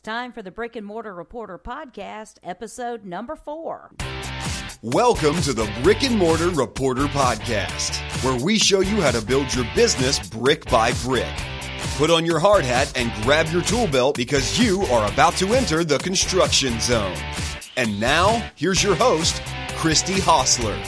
It's time for the Brick and Mortar Reporter podcast, episode number four. Welcome to the Brick and Mortar Reporter podcast, where we show you how to build your business brick by brick. Put on your hard hat and grab your tool belt because you are about to enter the construction zone. And now, here's your host, Christy Hostler.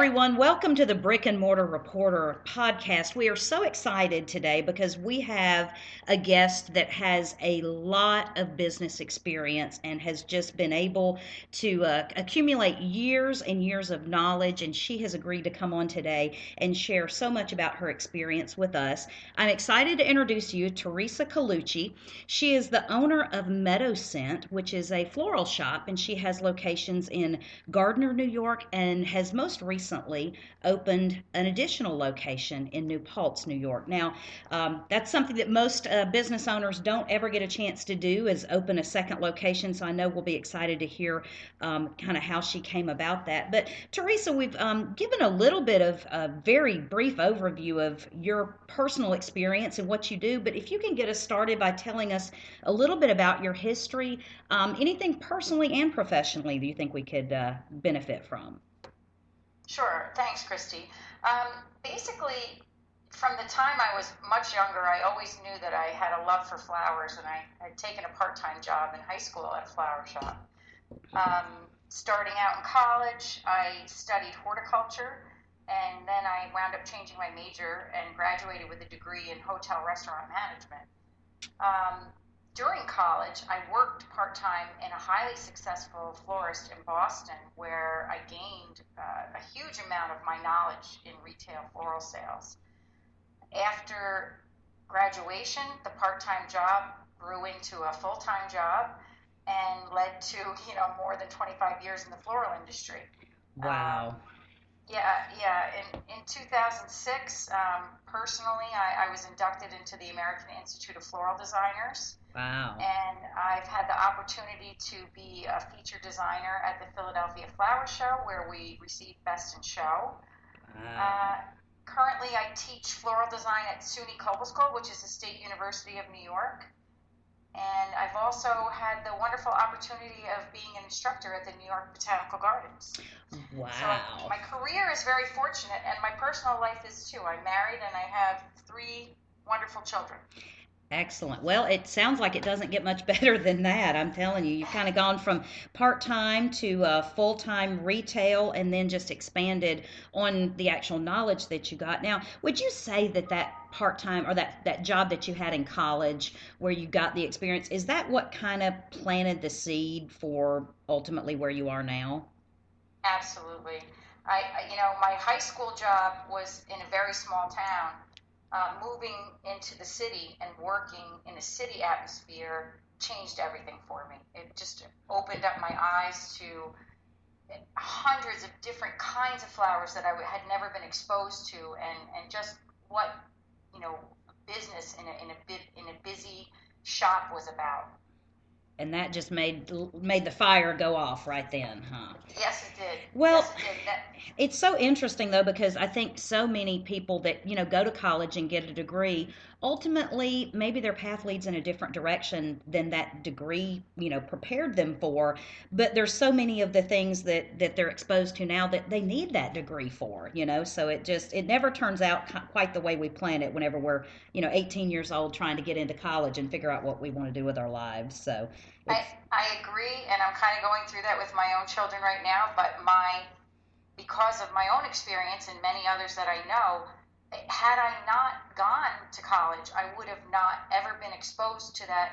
Everyone. Welcome to the Brick and Mortar Reporter podcast. We are so excited today because we have a guest that has a lot of business experience and has just been able to uh, accumulate years and years of knowledge. And she has agreed to come on today and share so much about her experience with us. I'm excited to introduce you Teresa Colucci. She is the owner of Meadow Scent, which is a floral shop, and she has locations in Gardiner, New York, and has most recently opened an additional location in New Paltz, New York. Now, um, that's something that most uh, business owners don't ever get a chance to do is open a second location. So I know we'll be excited to hear um, kind of how she came about that. But Teresa, we've um, given a little bit of a very brief overview of your personal experience and what you do. But if you can get us started by telling us a little bit about your history, um, anything personally and professionally that you think we could uh, benefit from. Sure. Thanks, Christy. Um, basically, from the time I was much younger, I always knew that I had a love for flowers, and I had taken a part time job in high school at a flower shop. Um, starting out in college, I studied horticulture, and then I wound up changing my major and graduated with a degree in hotel restaurant management. Um, during college, I worked part time in a highly successful florist in Boston where I gained uh, a huge amount of my knowledge in retail floral sales. After graduation, the part time job grew into a full time job and led to you know more than 25 years in the floral industry. Wow. Um, yeah, yeah. In, in 2006, um, personally, I, I was inducted into the American Institute of Floral Designers. Wow. And I've had the opportunity to be a feature designer at the Philadelphia Flower Show, where we received Best in Show. Wow. Uh, currently, I teach floral design at SUNY Cobleskill, which is the State University of New York. And I've also had the wonderful opportunity of being an instructor at the New York Botanical Gardens. Wow. So my career is very fortunate, and my personal life is too. I'm married and I have three wonderful children. Excellent. Well, it sounds like it doesn't get much better than that. I'm telling you, you've kind of gone from part time to uh, full time retail and then just expanded on the actual knowledge that you got. Now, would you say that that part time or that, that job that you had in college where you got the experience, is that what kind of planted the seed for ultimately where you are now? Absolutely. I, you know, my high school job was in a very small town uh, moving into the city and working in a city atmosphere changed everything for me. It just opened up my eyes to hundreds of different kinds of flowers that I had never been exposed to, and, and just what you know business in a in a in a busy shop was about and that just made made the fire go off right then, huh? Yes, it did. Well, yes, it did. That... it's so interesting though because I think so many people that you know go to college and get a degree ultimately maybe their path leads in a different direction than that degree you know prepared them for but there's so many of the things that that they're exposed to now that they need that degree for you know? So it just it never turns out quite the way we plan it whenever we're you know 18 years old trying to get into college and figure out what we want to do with our lives. So I, I agree and i'm kind of going through that with my own children right now but my because of my own experience and many others that i know had I not gone to college, I would have not ever been exposed to that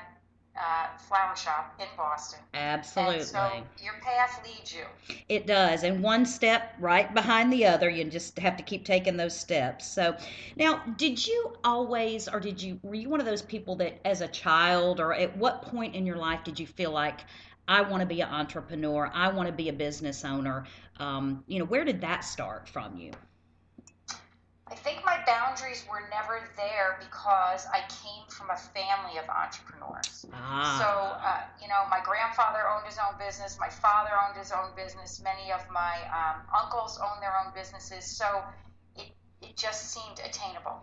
uh, flower shop in Boston. Absolutely. And so your path leads you. It does, and one step right behind the other. You just have to keep taking those steps. So, now, did you always, or did you, were you one of those people that, as a child, or at what point in your life did you feel like I want to be an entrepreneur? I want to be a business owner. Um, you know, where did that start from you? I think my my boundaries were never there because I came from a family of entrepreneurs. Ah. So, uh, you know, my grandfather owned his own business, my father owned his own business, many of my um, uncles owned their own businesses. So it, it just seemed attainable.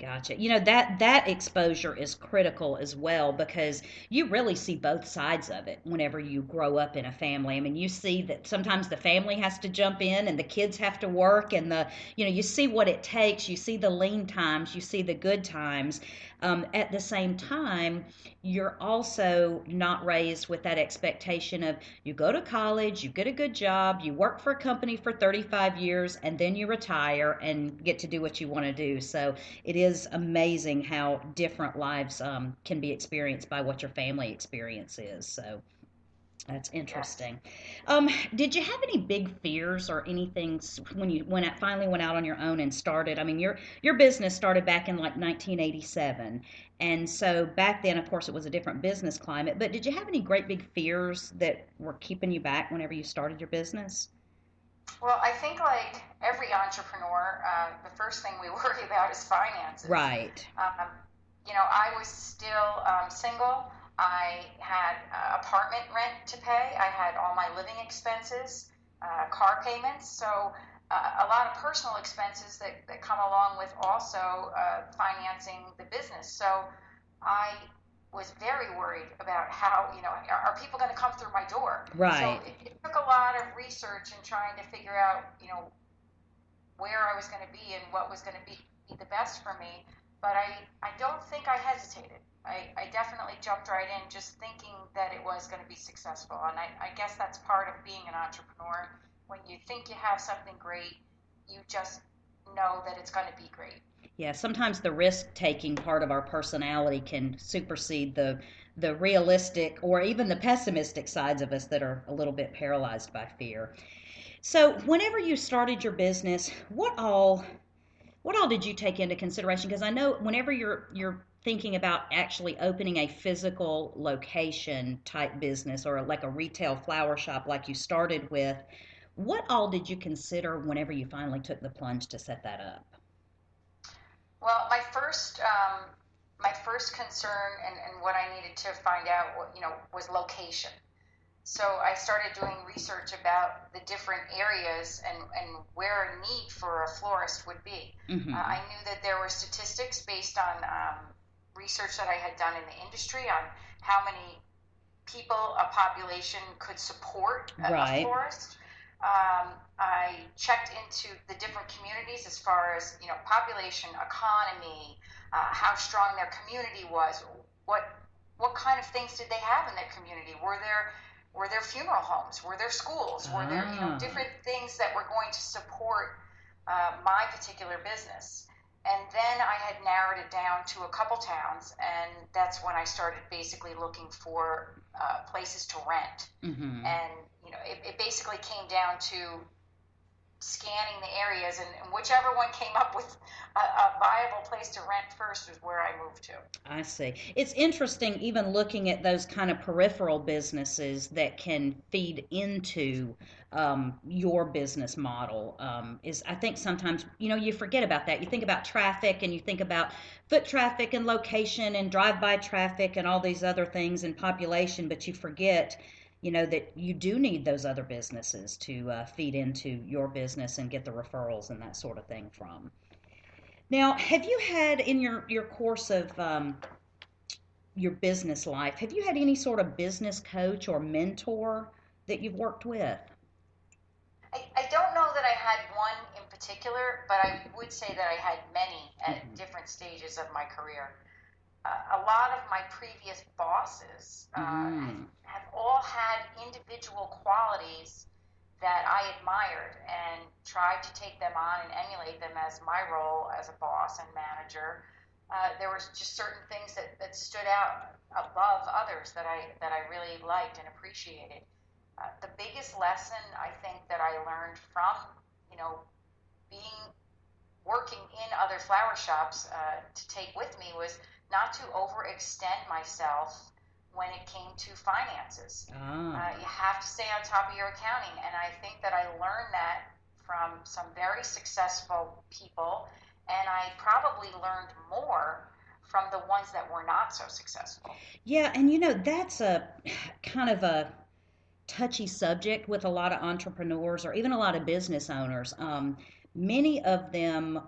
Gotcha. You know that that exposure is critical as well because you really see both sides of it whenever you grow up in a family. I mean, you see that sometimes the family has to jump in and the kids have to work and the you know, you see what it takes, you see the lean times, you see the good times. Um, at the same time, you're also not raised with that expectation of you go to college, you get a good job, you work for a company for 35 years, and then you retire and get to do what you want to do. So it is amazing how different lives um, can be experienced by what your family experience is. So that's interesting. Um, did you have any big fears or anything when you went out, finally went out on your own and started? I mean, your your business started back in like 1987, and so back then, of course, it was a different business climate. But did you have any great big fears that were keeping you back whenever you started your business? Well, I think like every entrepreneur, uh, the first thing we worry about is finances. Right. Um, you know, I was still um, single. I had uh, apartment rent to pay. I had all my living expenses, uh, car payments. So uh, a lot of personal expenses that, that come along with also uh, financing the business. So I was very worried about how, you know, are, are people going to come through my door? Right. So it, it took a lot of research and trying to figure out, you know, where I was going to be and what was going to be the best for me. But I, I don't think I hesitated. I, I definitely jumped right in just thinking that it was going to be successful. And I, I guess that's part of being an entrepreneur. When you think you have something great, you just know that it's going to be great. Yeah, sometimes the risk taking part of our personality can supersede the the realistic or even the pessimistic sides of us that are a little bit paralyzed by fear. So, whenever you started your business, what all what all did you take into consideration? Because I know whenever you're you're thinking about actually opening a physical location type business or like a retail flower shop like you started with, what all did you consider whenever you finally took the plunge to set that up? Well, my first um, my first concern and, and what I needed to find out, you know, was location. So I started doing research about the different areas and, and where a need for a florist would be. Mm-hmm. Uh, I knew that there were statistics based on um, research that I had done in the industry on how many people a population could support a, right. a florist. Um, I checked into the different communities as far as you know population, economy, uh, how strong their community was, what what kind of things did they have in their community? Were there were there funeral homes? Were there schools? Were there you know ah. different things that were going to support uh, my particular business? And then I had narrowed it down to a couple towns, and that's when I started basically looking for uh, places to rent. Mm-hmm. And you know, it, it basically came down to scanning the areas, and, and whichever one came up with a, a, viable place to rent first was where I moved to. I see. It's interesting, even looking at those kind of peripheral businesses that can feed into um, your business model. Um, is I think sometimes you know you forget about that. You think about traffic and you think about foot traffic and location and drive-by traffic and all these other things and population, but you forget you know that you do need those other businesses to uh, feed into your business and get the referrals and that sort of thing from. Now, have you had in your your course of um, your business life, have you had any sort of business coach or mentor that you've worked with? I, I don't know that I had one in particular, but I would say that I had many at mm-hmm. different stages of my career a lot of my previous bosses uh, mm. have all had individual qualities that I admired and tried to take them on and emulate them as my role as a boss and manager. Uh, there were just certain things that, that stood out above others that I that I really liked and appreciated. Uh, the biggest lesson I think that I learned from you know being working in other flower shops uh, to take with me was not to overextend myself when it came to finances. Ah. Uh, you have to stay on top of your accounting. And I think that I learned that from some very successful people and I probably learned more from the ones that were not so successful. Yeah, and you know, that's a kind of a touchy subject with a lot of entrepreneurs or even a lot of business owners. Um, many of them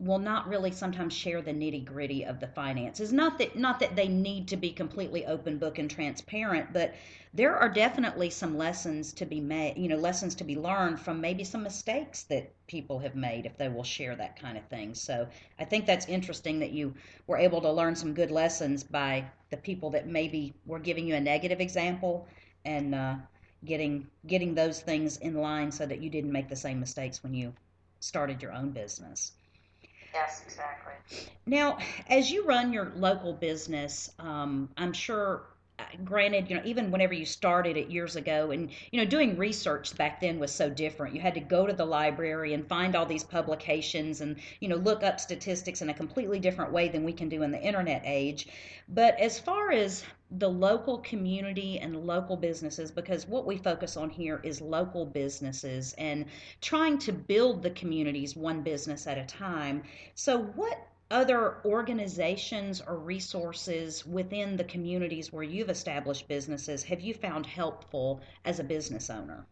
will not really sometimes share the nitty gritty of the finances. Not that not that they need to be completely open book and transparent, but there are definitely some lessons to be made. You know, lessons to be learned from maybe some mistakes that people have made if they will share that kind of thing. So I think that's interesting that you were able to learn some good lessons by the people that maybe were giving you a negative example and uh, getting getting those things in line so that you didn't make the same mistakes when you started your own business. Yes, exactly. Now, as you run your local business, um, I'm sure uh, granted you know even whenever you started it years ago and you know doing research back then was so different you had to go to the library and find all these publications and you know look up statistics in a completely different way than we can do in the internet age but as far as the local community and local businesses because what we focus on here is local businesses and trying to build the communities one business at a time. So, what other organizations or resources within the communities where you've established businesses have you found helpful as a business owner?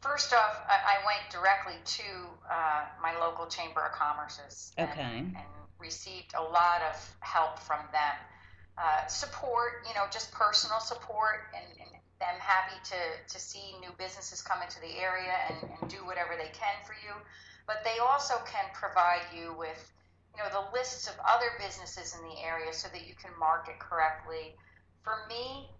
First off, I went directly to uh, my local Chamber of Commerce's. Okay. And, and received a lot of help from them. Uh, support, you know, just personal support and, and, them happy to, to see new businesses come into the area and, and do whatever they can for you. But they also can provide you with, you know, the lists of other businesses in the area so that you can market correctly. For me,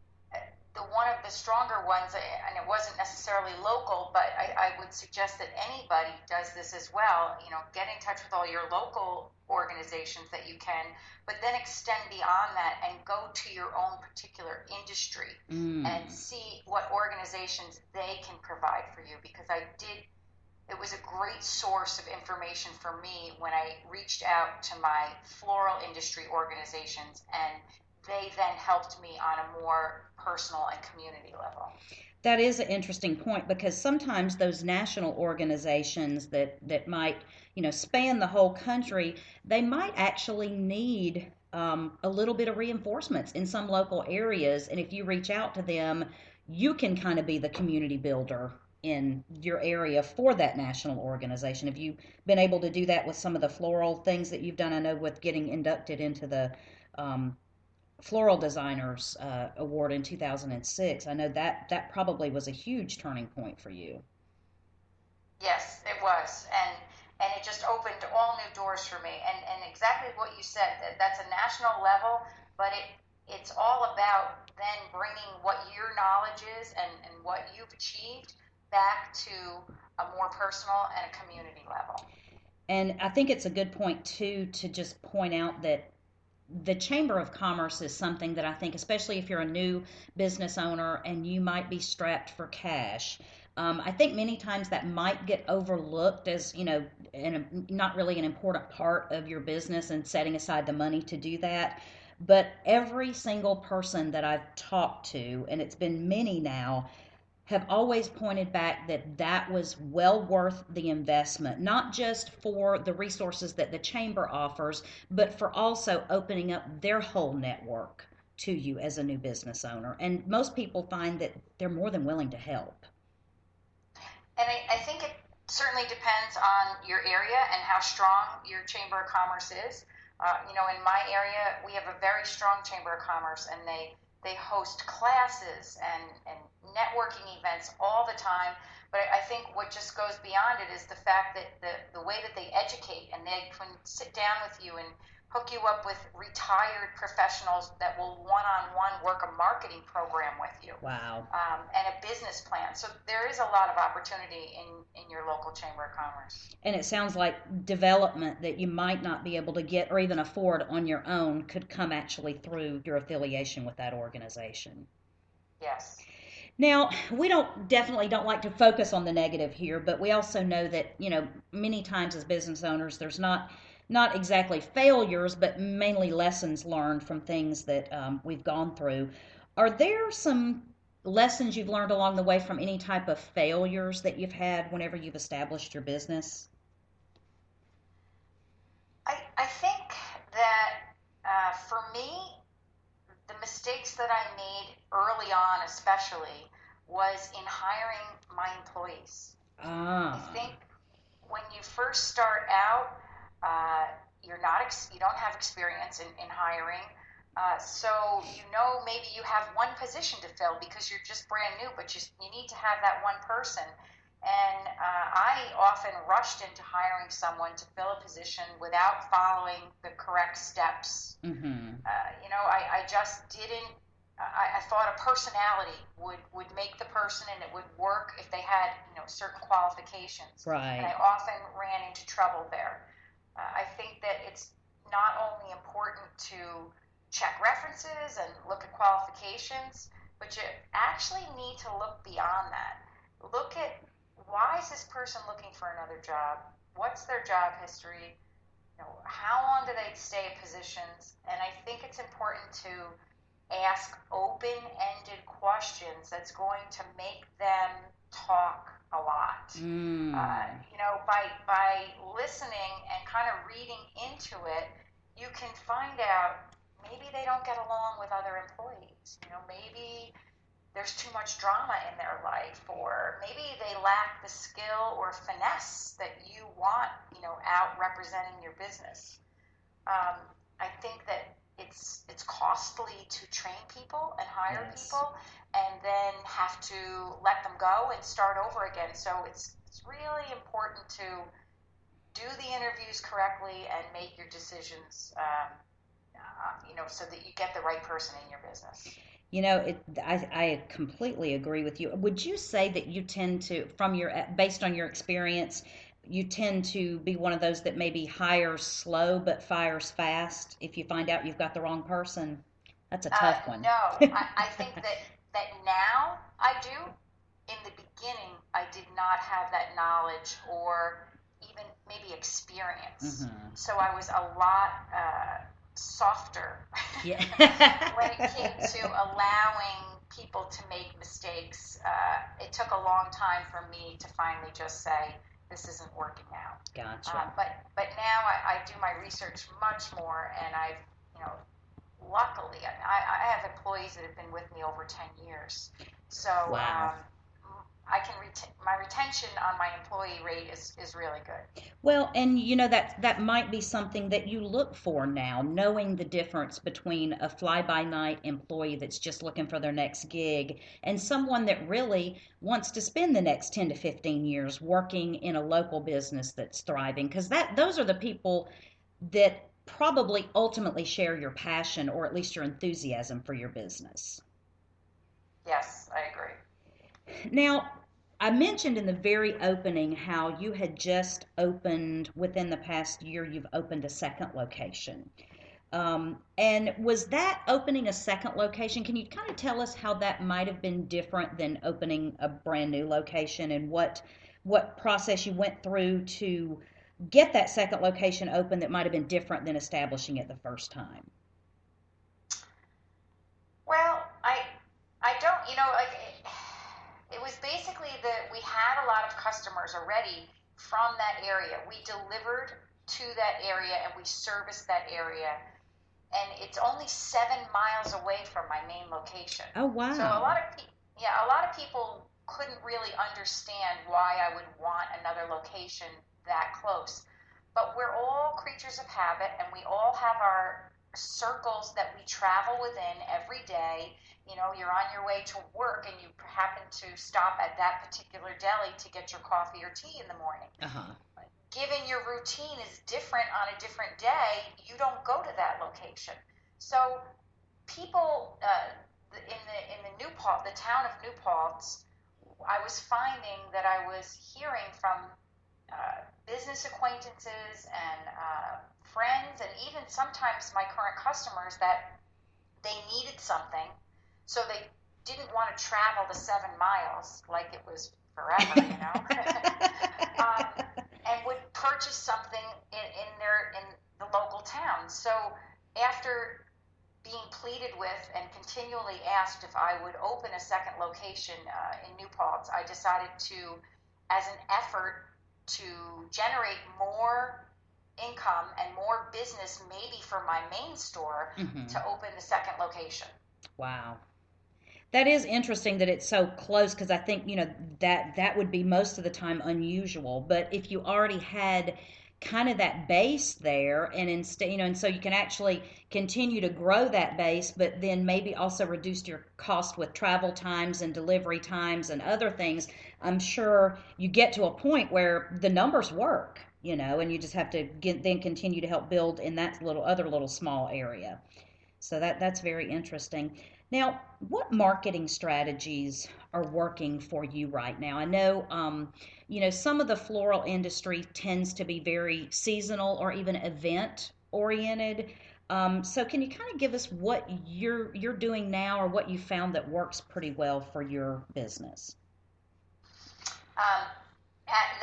the one of the stronger ones, and it wasn't necessarily local, but I, I, would suggest that anybody does this as well. You know, get in touch with all your local organizations that you can, but then extend beyond that and go to your own particular industry mm. and see what organizations they can provide for you. Because I did, it was a great source of information for me when I reached out to my floral industry organizations and they then helped me on a more personal and community level. That is an interesting point because sometimes those national organizations that, that might, you know, span the whole country, they might actually need um, a little bit of reinforcements in some local areas. And if you reach out to them, you can kind of be the community builder in your area for that national organization. Have you been able to do that with some of the floral things that you've done? I know with getting inducted into the um, Floral Designers uh, Award in 2006. I know that that probably was a huge turning point for you. Yes, it was, and and it just opened all new doors for me. And and exactly what you said that that's a national level, but it it's all about then bringing what your knowledge is and, and what you've achieved back to a more personal and a community level. And I think it's a good point too to just point out that the Chamber of Commerce is something that I think, especially if you're a new business owner and you might be strapped for cash, um, I think many times that might get overlooked as, you know, not really an important part of your business and setting aside the money to do that. But every single person that I've talked to, and it's been many now, have always pointed back that that was well worth the investment, not just for the resources that the chamber offers, but for also opening up their whole network to you as a new business owner. And most people find that they're more than willing to help. And I, I think it certainly depends on your area and how strong your Chamber of Commerce is. Uh, you know, in my area, we have a very strong Chamber of Commerce, and they they host classes and, and networking events all the time. But I think what just goes beyond it is the fact that the, the way that they educate and they can sit down with you and hook you up with retired professionals that will one-on-one work a marketing program with you. Wow. Um, and a business plan. So there is a lot of opportunity in, in your local chamber of commerce. And it sounds like development that you might not be able to get or even afford on your own could come actually through your affiliation with that organization. Yes. Now, we don't definitely don't like to focus on the negative here, but we also know that, you know, many times as business owners, there's not not exactly failures, but mainly lessons learned from things that um, we've gone through. Are there some lessons you've learned along the way from any type of failures that you've had whenever you've established your business? I, I think that uh, for me, the mistakes that I made early on, especially, was in hiring my employees. Ah. I think when you first start out, uh, you're not ex- you don't have experience in, in hiring. Uh, so you know maybe you have one position to fill because you're just brand new, but you, you need to have that one person. And uh, I often rushed into hiring someone to fill a position without following the correct steps. Mm-hmm. Uh, you know, I, I just didn't. I, I thought a personality would would make the person, and it would work if they had you know certain qualifications. Right. And I often ran into trouble there. Uh, I think that it's not only important to check references and look at qualifications, but you actually need to look beyond that. Look at why is this person looking for another job? What's their job history? You know, how long do they stay in positions? And I think it's important to ask open-ended questions that's going to make them talk a lot. Mm. Uh, you know, by by listening and kind of reading into it, you can find out maybe they don't get along with other employees. You know, maybe there's too much drama in their life, or maybe they lack the skill or finesse that you want, you know, out representing your business. Um, I think that it's it's costly to train people and hire Yes. people, and then have to let them go and start over again. So it's it's really important to do the interviews correctly and make your decisions. Um, uh, you know, so that you get the right person in your business. You know, it, I, I completely agree with you. Would you say that you tend to, from your, based on your experience, you tend to be one of those that maybe hires slow but fires fast if you find out you've got the wrong person? That's a tough uh, one. No, I, I think that that now I do. In the beginning, I did not have that knowledge or even maybe experience. Mhm. So I was a lot uh, softer Yeah. when it came to allowing people to make mistakes. Uh, it took a long time for me to finally just say, this isn't working out. Gotcha. Uh, but but now I, I do my research much more, and I've you know, luckily I, I have employees that have been with me over ten years, so Wow. um, I can ret- my retention on my employee rate is, is really good. Well, and you know that that might be something that you look for now, knowing the difference between a fly-by-night employee that's just looking for their next gig and someone that really wants to spend the next 10 to 15 years working in a local business that's thriving because that those are the people that probably ultimately share your passion or at least your enthusiasm for your business. Yes, I agree. Now, I mentioned in the very opening how you had just opened within the past year, you've opened a second location. Um, and was that opening a second location? Can you kind of tell us how that might have been different than opening a brand new location and what what process you went through to get that second location open that might have been different than establishing it the first time? Well, I I don't, you know, like was basically that we had a lot of customers already from that area. We delivered to that area and we serviced that area. And it's only seven miles away from my main location. Oh wow. So a lot of people, yeah, a lot of people couldn't really understand why I would want another location that close. But we're all creatures of habit, and we all have our circles that we travel within every day. You know, you're on your way to work, and you happen to stop at that particular deli to get your coffee or tea in the morning uh-huh. given your routine is different on a different day, you don't go to that location. So people uh, in the in the New Paltz, the town of New Paltz, I was finding that I was hearing from uh, business acquaintances and uh, friends, and even sometimes my current customers that they needed something, so they didn't want to travel the seven miles like it was forever, you know. um, and would purchase something in, in their in the local town. So after being pleaded with and continually asked if I would open a second location uh, in New Paltz, I decided to, as an effort to generate more income and more business maybe for my main store mm-hmm. to open the second location. Wow. That is interesting that it's so close because I think, you know, that that would be most of the time unusual, but if you already had kind of that base there and instead you know and so you can actually continue to grow that base but then maybe also reduce your cost with travel times and delivery times and other things i'm sure you get to a point where the numbers work you know and you just have to get, then continue to help build in that little other little small area so that that's very interesting now, what marketing strategies are working for you right now? I know, um, you know, some of the floral industry tends to be very seasonal or even event oriented. Um, so, can you kind of give us what you're you're doing now, or what you found that works pretty well for your business? Um,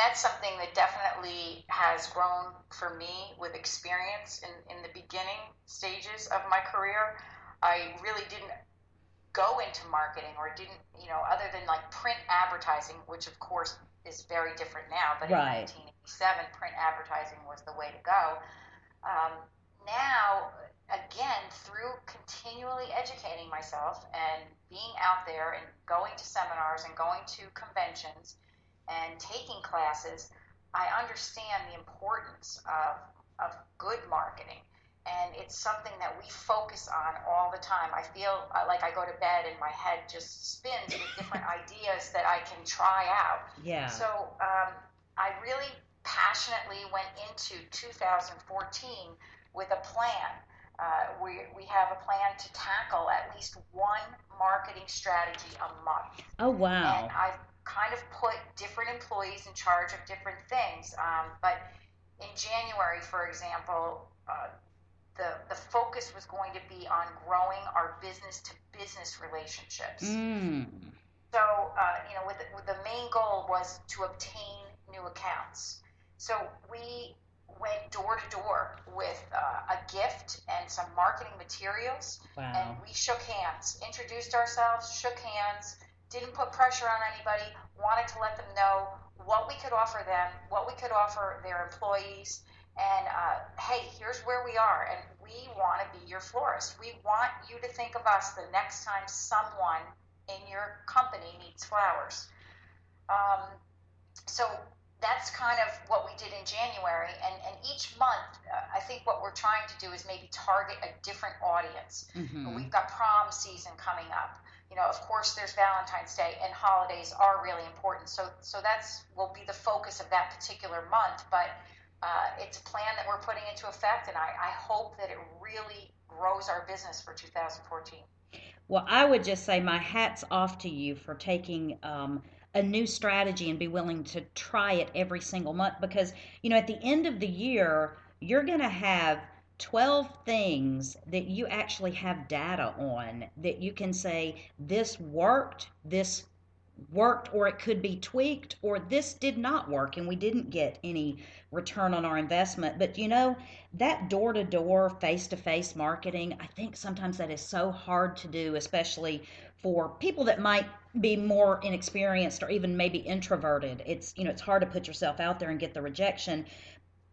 that's something that definitely has grown for me with experience in, in the beginning stages of my career. I really didn't go into marketing or didn't, you know, other than like print advertising, which of course is very different now, but right. in 1987, print advertising was the way to go. Um, now, again, through continually educating myself and being out there and going to seminars and going to conventions and taking classes, I understand the importance of, of good marketing and it's something that we focus on all the time. I feel uh, like I go to bed and my head just spins with different ideas that I can try out. Yeah. So um, I really passionately went into 2014 with a plan. Uh, we, we have a plan to tackle at least one marketing strategy a month. Oh, wow. And I've kind of put different employees in charge of different things. Um, but in January, for example, uh, the, the focus was going to be on growing our business to business relationships. Mm. So, uh, you know, with, with the main goal was to obtain new accounts. So we went door to door with uh, a gift and some marketing materials, wow. and we shook hands, introduced ourselves, shook hands, didn't put pressure on anybody, wanted to let them know what we could offer them, what we could offer their employees, and uh, hey, here's where we are, and we want to be your florist. We want you to think of us the next time someone in your company needs flowers. Um, so that's kind of what we did in January, and, and each month, uh, I think what we're trying to do is maybe target a different audience. Mm-hmm. We've got prom season coming up. You know, of course, there's Valentine's Day, and holidays are really important. So, so that's will be the focus of that particular month. But uh, it's a plan that we're putting into effect, and I, I hope that it really grows our business for 2014. Well, I would just say my hat's off to you for taking um, a new strategy and be willing to try it every single month because, you know, at the end of the year, you're going to have 12 things that you actually have data on that you can say, this worked, this worked or it could be tweaked or this did not work and we didn't get any return on our investment. But you know that door to door face to face marketing i think sometimes that is so hard to do especially for people that might be more inexperienced or even maybe introverted. It's you know it's hard to put yourself out there and get the rejection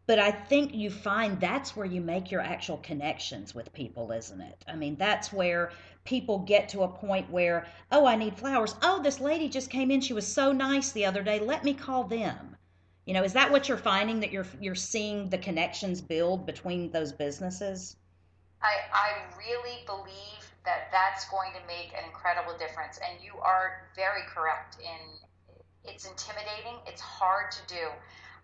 but I think you find that's where you make your actual connections with people, isn't it? I mean, that's where people get to a point where, oh, I need flowers. Oh, this lady just came in. She was so nice the other day. Let me call them. You know, is that what you're finding that you're you're seeing the connections build between those businesses? I I really believe that that's going to make an incredible difference, and you are very correct in it's intimidating. It's hard to do.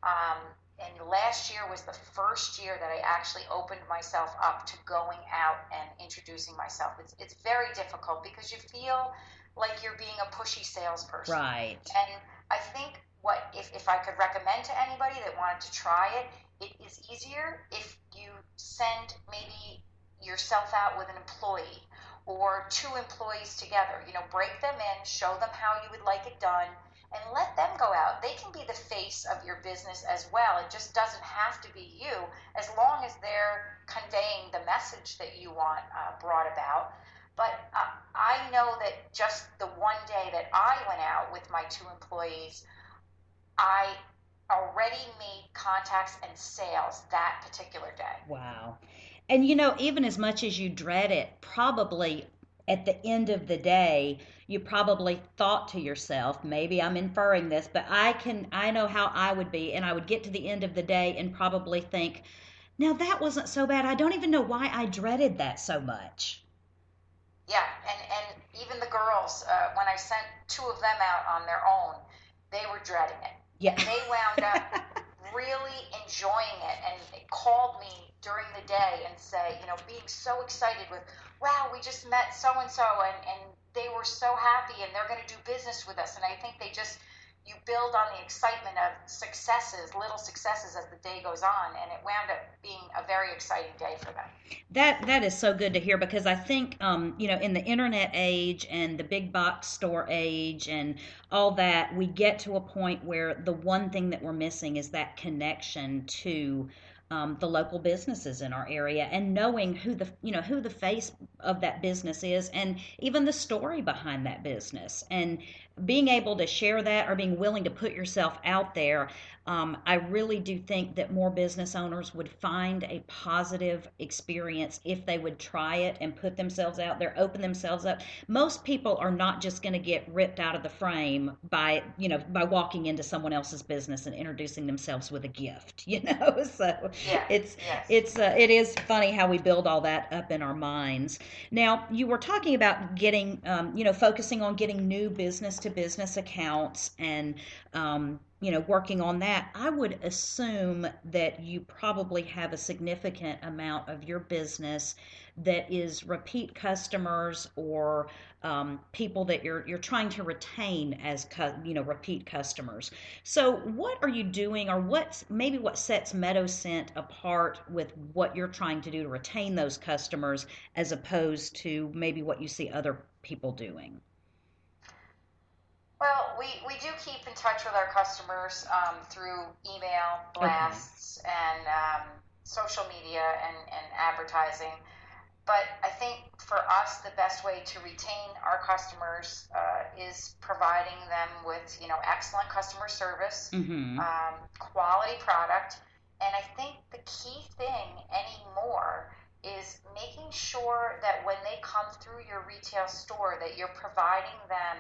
Um, and last year was the first year that I actually opened myself up to going out and introducing myself. It's, it's very difficult because you feel like you're being a pushy salesperson. Right. And I think what if, if I could recommend to anybody that wanted to try it, it is easier if you send maybe yourself out with an employee or two employees together. You know, break them in, show them how you would like it done and let them go out. They can be the face of your business as well. It just doesn't have to be you, as long as they're conveying the message that you want uh, brought about. But uh, I know that just the one day that I went out with my two employees, I already made contacts and sales that particular day. Wow. And you know, even as much as you dread it, probably at the end of the day, you probably thought to yourself, maybe I'm inferring this, but I can I know how I would be and I would get to the end of the day and probably think, now that wasn't so bad. I don't even know why I dreaded that so much. Yeah, and and even the girls, uh, when I sent two of them out on their own, they were dreading it. Yeah. They wound up really enjoying it and they called me during the day and say, you know, being so excited with, wow, we just met so and so and and they were so happy and they're going to do business with us. And I think they just you build on the excitement of successes, little successes as the day goes on, and it wound up being a very exciting day for them. That that is so good to hear because I think um, you know in the internet age and the big box store age and all that, we get to a point where the one thing that we're missing is that connection to um, the local businesses in our area and knowing who the you know who the face of that business is and even the story behind that business. And being able to share that or being willing to put yourself out there um, I really do think that more business owners would find a positive experience if they would try it and put themselves out there, open themselves up. Most people are not just going to get ripped out of the frame by, you know, by walking into someone else's business and introducing themselves with a gift, you know. So yeah, it's yes. it's uh, it is funny how we build all that up in our minds. Now, you were talking about getting, um, you know, focusing on getting new business to business accounts and um, you know working on that i would assume that you probably have a significant amount of your business that is repeat customers or um, people that you're you're trying to retain as you know repeat customers. So what are you doing or what's maybe what sets meadow scent apart with what you're trying to do to retain those customers as opposed to maybe what you see other people doing well, we, we do keep in touch with our customers um, through email blasts okay. and um, social media and, and advertising. But I think for us, the best way to retain our customers uh, is providing them with, you know, excellent customer service, mm-hmm. um, quality product, and I think the key thing anymore is making sure that when they come through your retail store, that you're providing them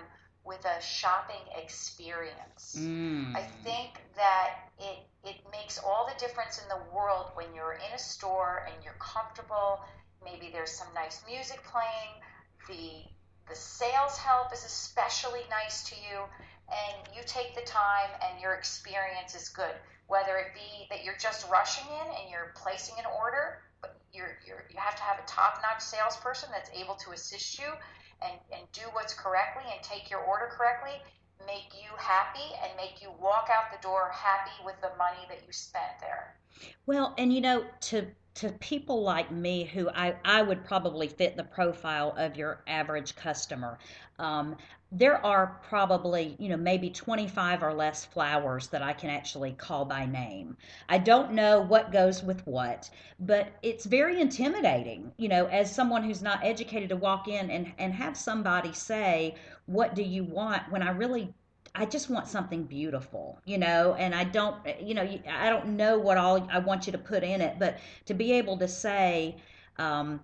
with a shopping experience. Mm. I think that it it makes all the difference in the world when you're in a store and you're comfortable. Maybe there's some nice music playing. The the sales help is especially nice to you, and you take the time and your experience is good. Whether it be that you're just rushing in and you're placing an order, but you're, you're you have to have a top-notch salesperson that's able to assist you and, and do what's correctly and take your order correctly make you happy and make you walk out the door happy with the money that you spent there. Well, and you know, to to people like me who I, I would probably fit the profile of your average customer. Um, there are probably, you know, maybe 25 or less flowers that I can actually call by name. I don't know what goes with what, but it's very intimidating, you know, as someone who's not educated to walk in and, and have somebody say, What do you want? when I really I just want something beautiful, you know, and I don't, you know, I don't know what all I want you to put in it, but to be able to say, um,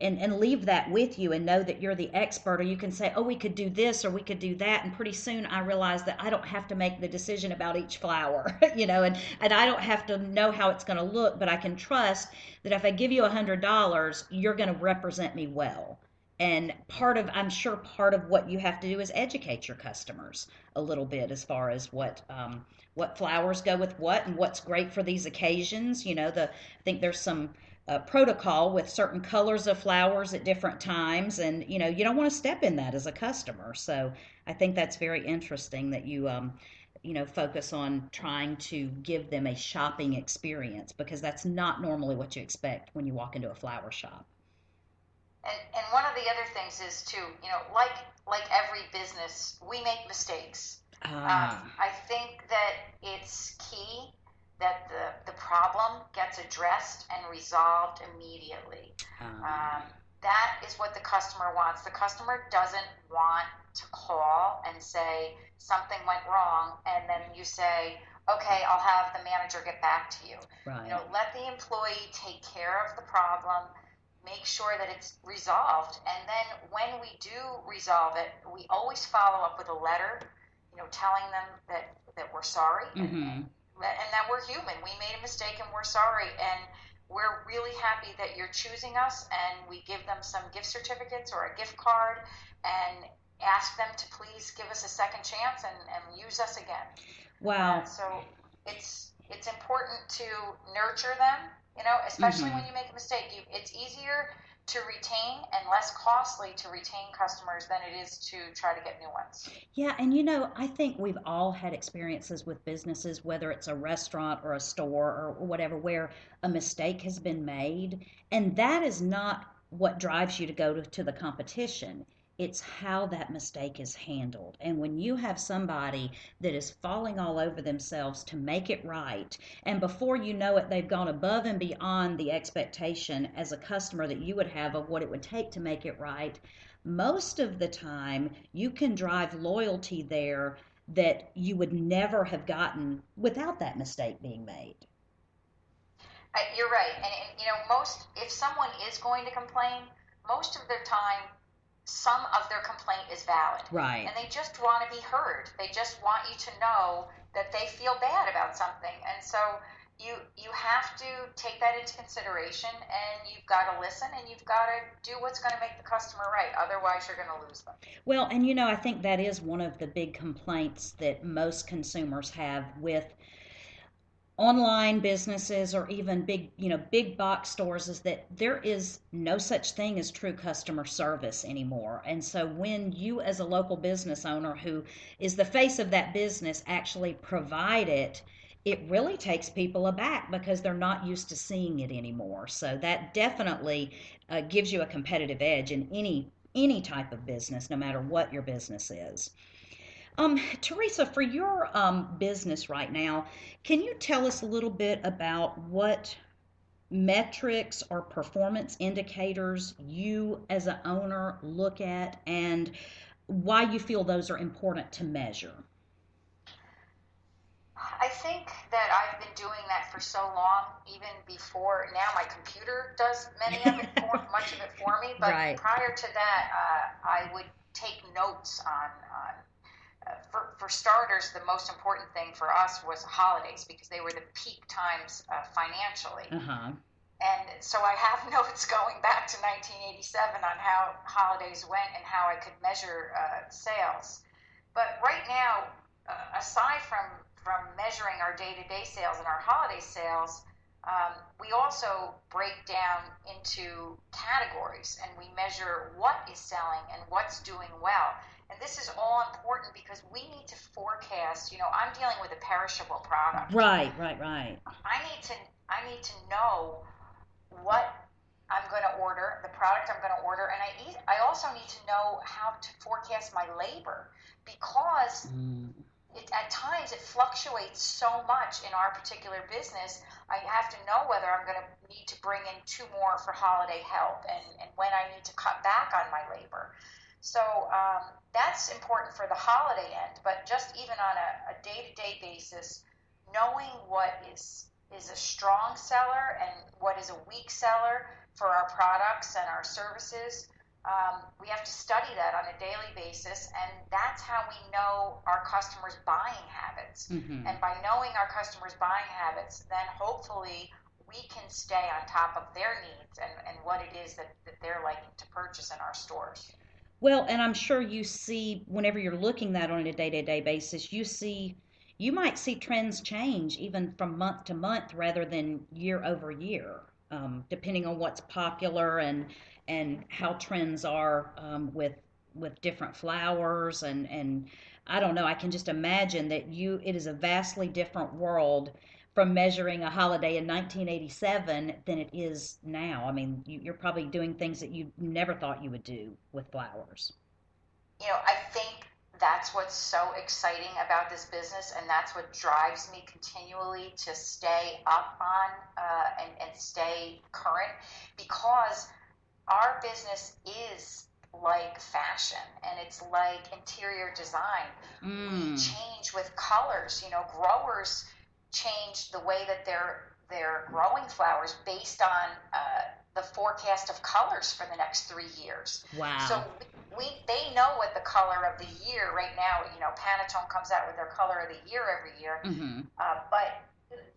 and, and leave that with you and know that you're the expert or you can say oh we could do this or we could do that and pretty soon i realize that i don't have to make the decision about each flower you know and, and i don't have to know how it's going to look but i can trust that if i give you a hundred dollars you're going to represent me well and part of i'm sure part of what you have to do is educate your customers a little bit as far as what um, what flowers go with what and what's great for these occasions. You know the i think there's some uh, protocol with certain colors of flowers at different times. And you know you don't want to step in that as a customer. So i think that's very interesting that you um, you know focus on trying to give them a shopping experience because that's not normally what you expect when you walk into a flower shop and, and one of the other things is too you know like like every business we make mistakes ah. um, i think that it's key that the, the problem gets addressed and resolved immediately. Um, um, that is what the customer wants. The customer doesn't want to call and say something went wrong, and then you say, okay, I'll have the manager get back to you. Right. You know, let the employee take care of the problem, make sure that it's resolved, and then when we do resolve it, we always follow up with a letter, you know, telling them that that we're sorry mm-hmm. and, and that we're human. We made a mistake and we're sorry and we're really happy that you're choosing us and we give them some gift certificates or a gift card and ask them to please give us a second chance and, and use us again. Wow. And so it's it's important to nurture them, you know, especially Mhm. when you make a mistake. You, it's easier to retain and less costly to retain customers than it is to try to get new ones. Yeah, and you know, I think we've all had experiences with businesses, whether it's a restaurant or a store or whatever, where a mistake has been made. And that is not what drives you to go to, to the competition. It's how that mistake is handled. And when you have somebody that is falling all over themselves to make it right, and before you know it, they've gone above and beyond the expectation as a customer that you would have of what it would take to make it right, most of the time you can drive loyalty there that you would never have gotten without that mistake being made. Uh, you're right, and, and you know, most if someone is going to complain, most of their time, some of their complaint is valid, Right. and they just want to be heard. They just want you to know that they feel bad about something, and so you you have to take that into consideration, and you've got to listen, and you've got to do what's going to make the customer right. Otherwise, you're going to lose them. Well, and you know, I think that is one of the big complaints that most consumers have with online businesses or even big, you know, big box stores is that there is no such thing as true customer service anymore. And so when you as a local business owner who is the face of that business actually provide it, it really takes people aback because they're not used to seeing it anymore. So that definitely uh, gives you a competitive edge in any any type of business, no matter what your business is. Um, Teresa, for your um, business right now, can you tell us a little bit about what metrics or performance indicators you as an owner look at and why you feel those are important to measure? I think that I've been doing that for so long, even before now. My computer does many of it, for, much of it for me. But Right. prior to that, uh, I would take notes on. on uh, for, for starters, the most important thing for us was holidays because they were the peak times uh, financially. Uh huh. And so I have notes going back to 1987 on how holidays went and how I could measure uh, sales. But right now, uh, aside from from measuring our day-to-day sales and our holiday sales, um, we also break down into categories and we measure what is selling and what's doing well. And this is all important because we need to forecast. You know, I'm dealing with a perishable product. Right, right, right. I need to I need to know what I'm going to order, the product I'm going to order, and I eat, I also need to know how to forecast my labor because Mm, it, at times it fluctuates so much in our particular business. I have to know whether I'm going to need to bring in two more for holiday help and, and when I need to cut back on my labor. So um, that's important for the holiday end, but just even on a, a day-to-day basis, knowing what is is a strong seller and what is a weak seller for our products and our services. Um, we have to study that on a daily basis, and that's how we know our customers' buying habits. mhm. And by knowing our customers' buying habits, then hopefully we can stay on top of their needs and, and what it is that, that they're liking to purchase in our stores. Well, and I'm sure you see whenever you're looking that on a day-to-day basis, you see you might see trends change even from month to month rather than year over year, um, depending on what's popular and and how trends are um, with with different flowers and and I don't know. I can just imagine that you it is a vastly different world from measuring a holiday in 1987 than it is now. I mean, you, you're probably doing things that you never thought you would do with flowers. you know, I think that's what's so exciting about this business, and that's what drives me continually to stay up on uh, and, and stay current because our business is like fashion and it's like interior design. Mm. We change with colors. You know, growers change the way that they're they're growing flowers based on uh, the forecast of colors for the next three years. Wow. So we, they know what the color of the year right now. You know, Pantone comes out with their color of the year every year, mm-hmm. uh, but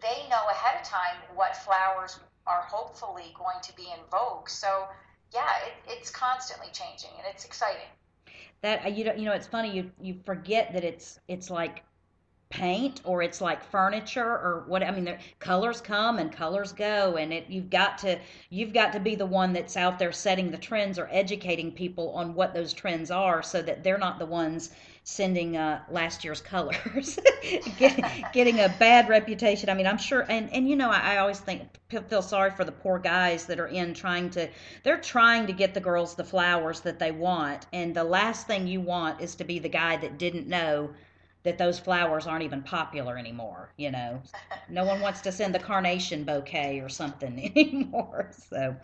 they know ahead of time what flowers are hopefully going to be in vogue. So yeah, it, it's constantly changing and it's exciting. That you know, you know, it's funny. You you forget that it's it's like paint or it's like furniture or what i mean colors come and colors go and it you've got to you've got to be the one that's out there setting the trends or educating people on what those trends are so that they're not the ones sending uh, last year's colors. Getting, getting a bad reputation. I mean i'm sure and and you know I, I always think feel sorry for the poor guys that are in trying to they're trying to get the girls the flowers that they want. And the last thing you want is to be the guy that didn't know that those flowers aren't even popular anymore. You know, no one wants to send the carnation bouquet or something anymore. So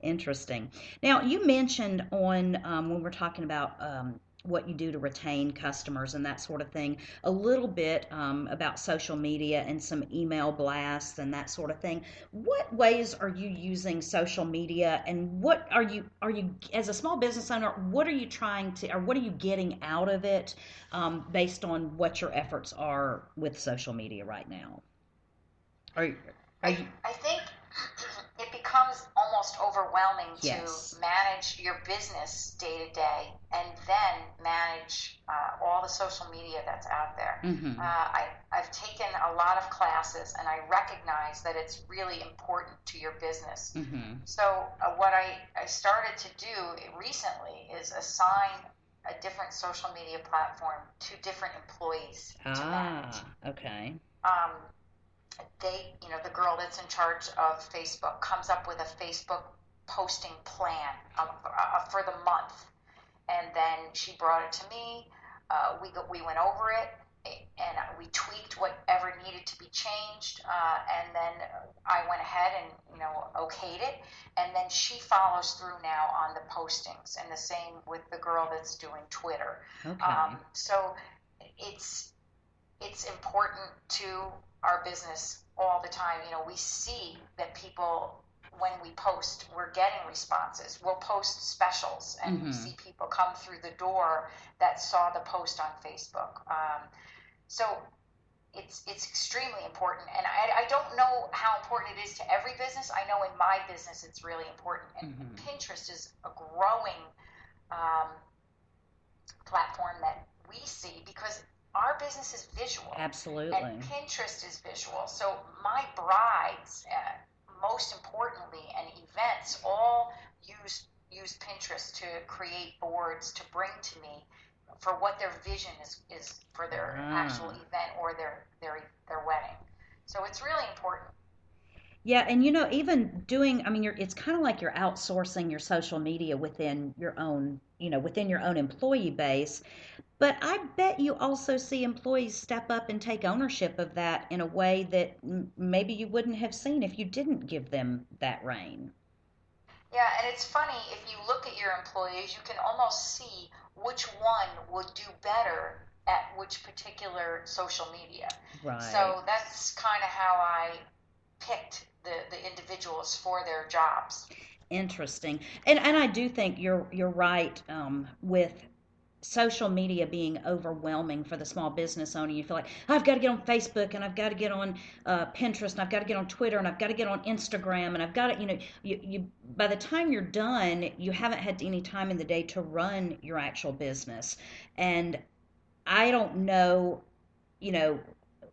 interesting. Now, you mentioned on um, when we're talking about um, what you do to retain customers and that sort of thing. A little bit um, about social media and some email blasts and that sort of thing. What ways are you using social media, and what are you are you as a small business owner? What are you trying to, or what are you getting out of it, um, based on what your efforts are with social media right now? Are, are you? I think it becomes almost overwhelming yes. to manage your business day to day and then manage uh, all the social media that's out there. Mm-hmm. Uh, I, I've taken a lot of classes and I recognize that it's really important to your business. Mm-hmm. So, uh, what I, I started to do recently is assign a different social media platform to different employees ah, to manage. okay. Um, they, you know, the girl that's in charge of Facebook comes up with a Facebook posting plan um, uh, for the month, and then she brought it to me. Uh, we go, we went over it, and we tweaked whatever needed to be changed, uh, and then I went ahead and you know okayed it, and then she follows through now on the postings, and the same with the girl that's doing Twitter. Okay. Um, so it's it's important to our business all the time. You know, we see that people when we post, we're getting responses. We'll post specials, and Mhm. we see people come through the door that saw the post on Facebook. Um, so it's it's extremely important, and I, I don't know how important it is to every business. I know in my business it's really important, and Mhm. Pinterest is a growing um, platform that we see because our business is visual. Absolutely. And Pinterest is visual. So my brides, uh, most importantly, and events all use use Pinterest to create boards to bring to me for what their vision is, is for their Ah. actual event or their their their wedding. So it's really important. Yeah, and you know, even doing, I mean, you're, it's kind of like you're outsourcing your social media within your own, you know, within your own employee base. But I bet you also see employees step up and take ownership of that in a way that m- maybe you wouldn't have seen if you didn't give them that reign. Yeah, and it's funny if you look at your employees, you can almost see which one would do better at which particular social media. Right. So that's kind of how I picked the, the individuals for their jobs. Interesting. And and I do think you're you're right um, with social media being overwhelming for the small business owner. You feel like I've got to get on Facebook and I've got to get on uh, Pinterest and I've got to get on Twitter and I've got to get on Instagram and I've got to, you know, you, you by the time you're done, you haven't had any time in the day to run your actual business. And I don't know, you know,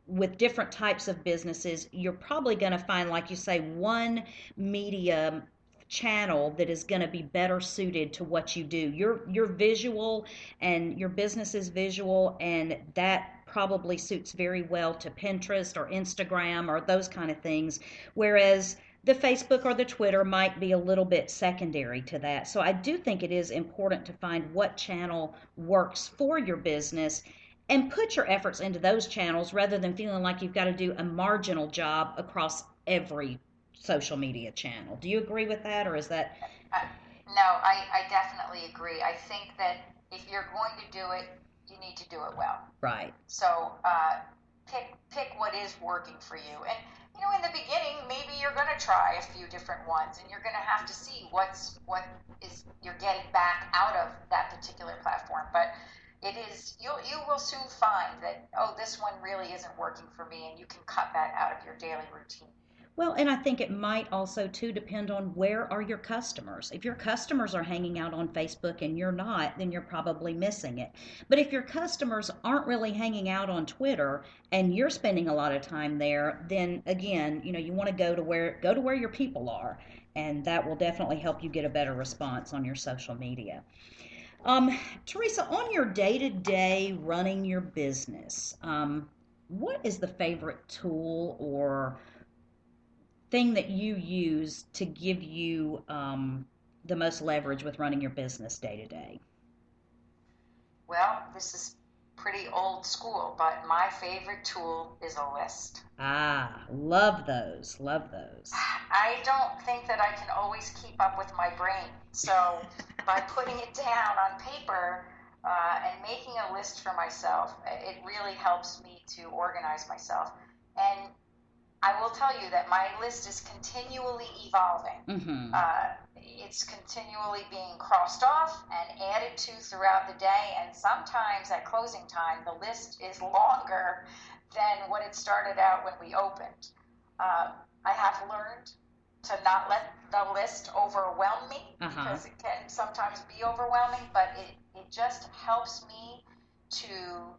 with different types of businesses, you're probably going to find, like you say, one medium channel that is going to be better suited to what you do. You're you're visual and your business is visual and that probably suits very well to Pinterest or Instagram or those kind of things whereas the Facebook or the Twitter might be a little bit secondary to that. So I do think it is important to find what channel works for your business and put your efforts into those channels rather than feeling like you've got to do a marginal job across every social media channel. Do you agree with that, or is that? I, No, I, I definitely agree. I think that if you're going to do it, you need to do it well. Right. So uh, pick pick what is working for you. And you know, in the beginning, maybe you're going to try a few different ones, and you're going to have to see what's what is you're getting back out of that particular platform. But it is you you will soon find that oh, this one really isn't working for me, and you can cut that out of your daily routine. Well, and I think it might also too depend on where are your customers. If your customers are hanging out on Facebook and you're not, then you're probably missing it. But if your customers aren't really hanging out on Twitter and you're spending a lot of time there, then again, you know, you want to go to where go to where your people are, and that will definitely help you get a better response on your social media. Um, Teresa, on your day to day running your business, um, what is the favorite tool or thing that you use to give you um, the most leverage with running your business day to day? Well, this is pretty old school, but my favorite tool is a list. Ah, love those. Love those. I don't think that I can always keep up with my brain. So, by putting it down on paper uh, and making a list for myself, it really helps me to organize myself. And I will tell you that my list is continually evolving. Mm-hmm. Uh, it's continually being crossed off and added to throughout the day, and sometimes at closing time, the list is longer than what it started out when we opened. Uh, I have learned to not let the list overwhelm me Uh-huh. because it can sometimes be overwhelming, but it, it just helps me to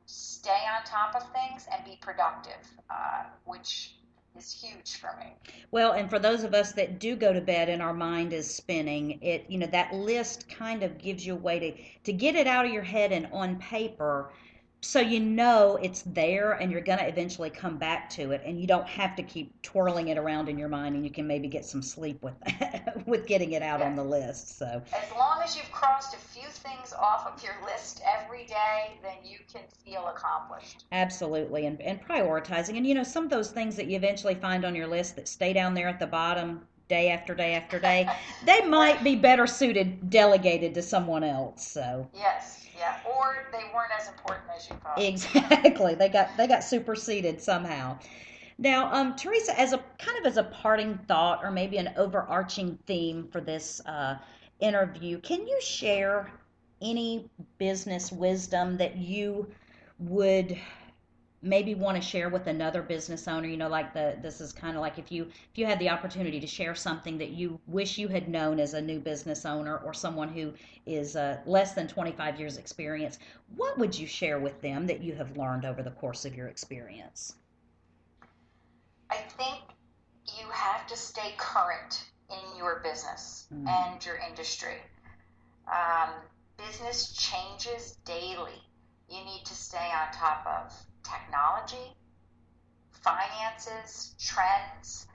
stay on top of things and be productive, uh, which is huge for me. Well, and for those of us that do go to bed and our mind is spinning, it you know that list kind of gives you a way to to get it out of your head and on paper so you know it's there and you're going to eventually come back to it and you don't have to keep twirling it around in your mind and you can maybe get some sleep with with getting it out on the list. So As long as you've crossed a few things off of your list every day, then you can feel accomplished. Absolutely, and, and prioritizing. And you know, some of those things that you eventually find on your list that stay down there at the bottom day after day after day, they might be better suited delegated to someone else. So Yes, Or they weren't as important as you thought. exactly, they got they got superseded somehow. Now, um, Teresa, as a kind of as a parting thought or maybe an overarching theme for this uh, interview, can you share any business wisdom that you would maybe want to share with another business owner you know like the this is kind of like if you if you had the opportunity to share something that you wish you had known as a new business owner or someone who is uh, less than 25 years experience what would you share with them that you have learned over the course of your experience I think you have to stay current in your business Mm. and your industry. Um, business changes daily. You need to stay on top of technology, finances, trends.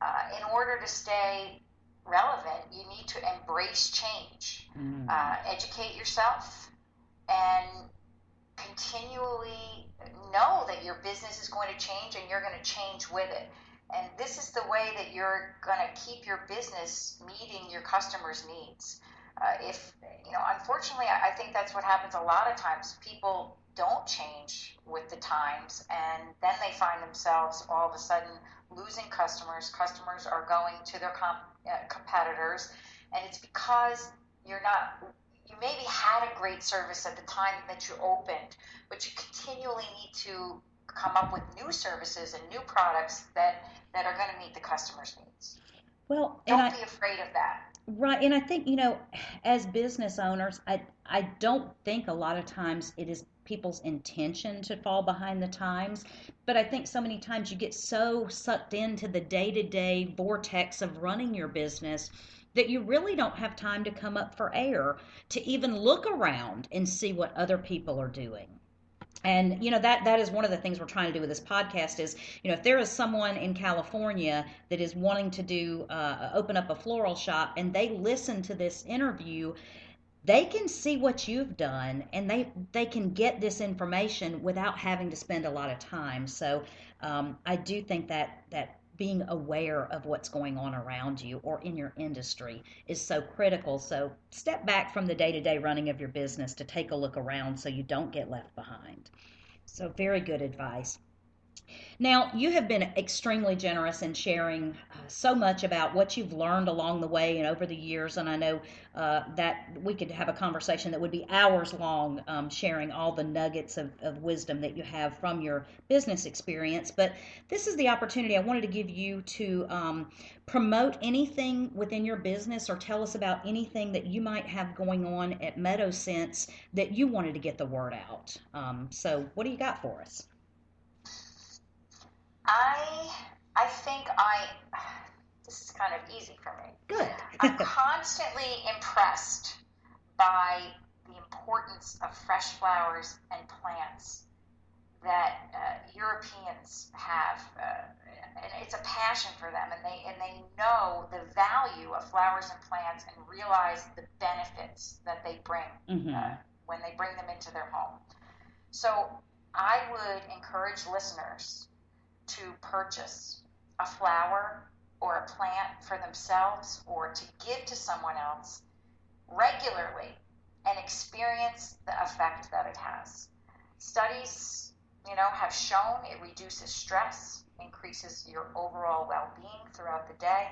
Uh, in order to stay relevant, you need to embrace change, Mm. uh, educate yourself, and continually know that your business is going to change and you're going to change with it. And this is the way that you're going to keep your business meeting your customers' needs. Uh, if, you know, unfortunately, I think that's what happens a lot of times. People don't change with the times, and then they find themselves all of a sudden losing customers. Customers are going to their comp- uh, competitors, and it's because you're not you maybe had a great service at the time that you opened, but you continually need to come up with new services and new products that, that are going to meet the customer's needs. well Don't I, be afraid of that. Right, and I think you know, as business owners, I I don't think a lot of times it is people's intention to fall behind the times, but I think so many times you get so sucked into the day-to-day vortex of running your business that you really don't have time to come up for air to even look around and see what other people are doing and you know that that is one of the things we're trying to do with this podcast is you know if there is someone in california that is wanting to do uh, open up a floral shop and they listen to this interview they can see what you've done and they they can get this information without having to spend a lot of time. So um, i do think that that being aware of what's going on around you or in your industry is so critical. So step back from the day to day running of your business to take a look around so you don't get left behind. So, very good advice. Now, you have been extremely generous in sharing uh, so much about what you've learned along the way and over the years. And I know uh, that we could have a conversation that would be hours long um, sharing all the nuggets of, of wisdom that you have from your business experience. But this is the opportunity I wanted to give you to um, promote anything within your business or tell us about anything that you might have going on at Meadowscent that you wanted to get the word out. Um, so, what do you got for us? I I think I this is kind of easy for me. Good. I'm constantly impressed by the importance of fresh flowers and plants that uh, Europeans have, uh, and it's a passion for them, and they and they know the value of flowers and plants and realize the benefits that they bring mm-hmm. uh, when they bring them into their home. So I would encourage listeners to purchase a flower or a plant for themselves or to give to someone else regularly and experience the effect that it has. Studies, you know, have shown it reduces stress, increases your overall well-being throughout the day.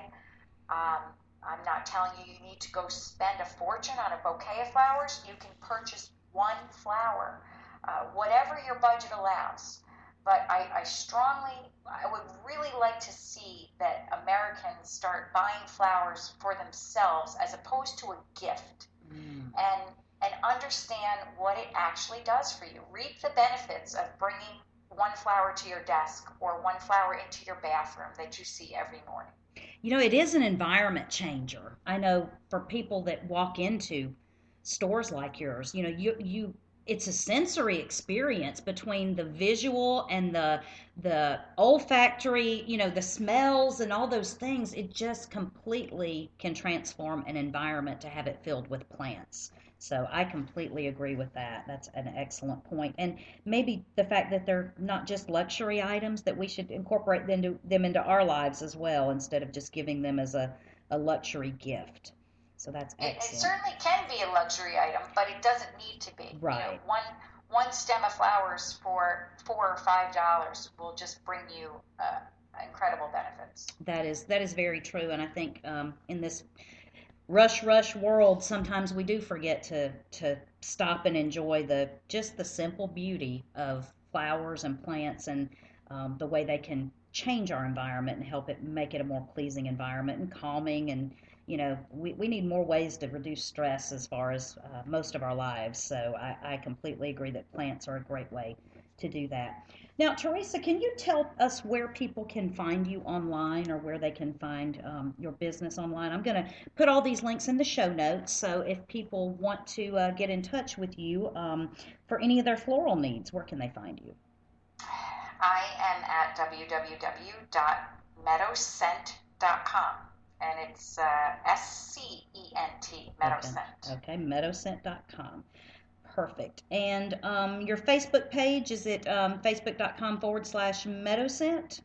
Um, I'm not telling you you need to go spend a fortune on a bouquet of flowers. You can purchase one flower, uh, whatever your budget allows but I, I strongly, I would really like to see that Americans start buying flowers for themselves as opposed to a gift, mm. and and understand what it actually does for you. Reap the benefits of bringing one flower to your desk or one flower into your bathroom that you see every morning. You know, it is an environment changer. I know for people that walk into stores like yours, you know, you you it's a sensory experience between the visual and the the olfactory you know the smells and all those things. It just completely can transform an environment to have it filled with plants. So i completely agree with that. That's an excellent point. and maybe the fact that they're not just luxury items that we should incorporate them, to, them into our lives as well instead of just giving them as a, a luxury gift so that's excellent. It, it, certainly can be a luxury item, but it doesn't need to be. Right. You know, one one stem of flowers for four or five dollars will just bring you uh, incredible benefits. That is that is very true, and I think um, in this rush rush world, sometimes we do forget to to stop and enjoy the just the simple beauty of flowers and plants and um, the way they can change our environment and help it make it a more pleasing environment and calming and you know, we, we need more ways to reduce stress as far as uh, most of our lives. So I, I completely agree that plants are a great way to do that. Now, Teresa, can you tell us where people can find you online or where they can find um, your business online? I'm going to put all these links in the show notes. So if people want to uh, get in touch with you um, for any of their floral needs, where can they find you? I am at www.meadowscent.com and it's uh, S C E N T, Meadowscent. Okay, okay meadowscent.com. Perfect. And um, your Facebook page, is it um, facebook.com forward slash meadowscent?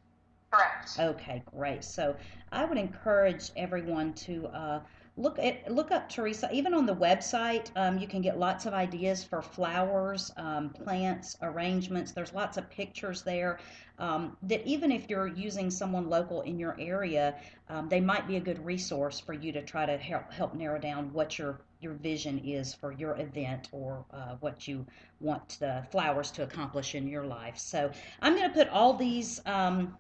Correct. Okay, great. So I would encourage everyone to uh, look at look up Teresa. Even on the website, um, you can get lots of ideas for flowers, um, plants, arrangements. There's lots of pictures there. Um, that even if you're using someone local in your area, um, they might be a good resource for you to try to help help narrow down what your your vision is for your event or uh, what you want the flowers to accomplish in your life. So I'm going to put all these um,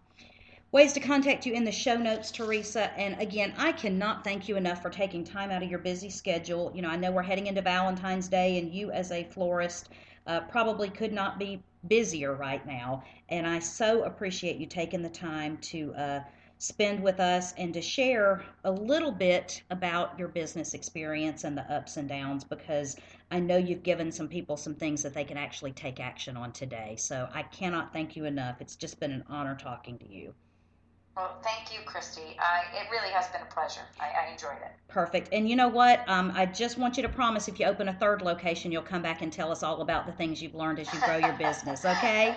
Ways to contact you in the show notes, Teresa. And again, I cannot thank you enough for taking time out of your busy schedule. You know, I know we're heading into Valentine's Day, and you, as a florist, uh, probably could not be busier right now. And I so appreciate you taking the time to uh, spend with us and to share a little bit about your business experience and the ups and downs because I know you've given some people some things that they can actually take action on today. So I cannot thank you enough. It's just been an honor talking to you. Well, thank you, Christy. I, it really has been a pleasure. I, I enjoyed it. Perfect. And you know what? Um, I just want you to promise if you open a third location, you'll come back and tell us all about the things you've learned as you grow your business, okay?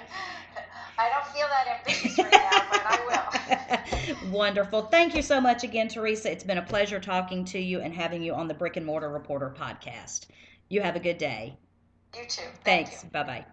I don't feel that ambitious right now, but I will. Wonderful. Thank you so much again, Teresa. It's been a pleasure talking to you and having you on the Brick and Mortar Reporter podcast. You have a good day. You too. Thank Thanks. Bye bye.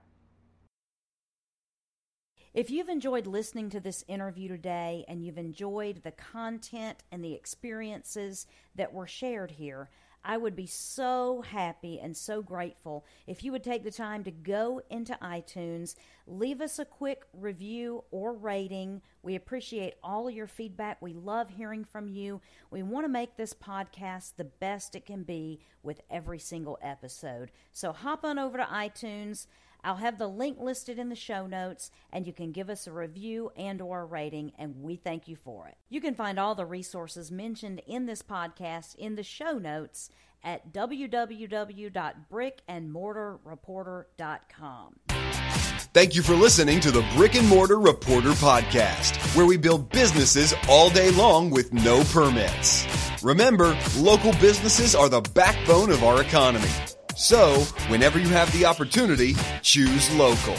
If you've enjoyed listening to this interview today and you've enjoyed the content and the experiences that were shared here, I would be so happy and so grateful if you would take the time to go into iTunes, leave us a quick review or rating. We appreciate all your feedback. We love hearing from you. We want to make this podcast the best it can be with every single episode. So hop on over to iTunes I'll have the link listed in the show notes and you can give us a review and or a rating and we thank you for it. You can find all the resources mentioned in this podcast in the show notes at www.brickandmortarreporter.com. Thank you for listening to the Brick and Mortar Reporter podcast, where we build businesses all day long with no permits. Remember, local businesses are the backbone of our economy. So, whenever you have the opportunity, choose local.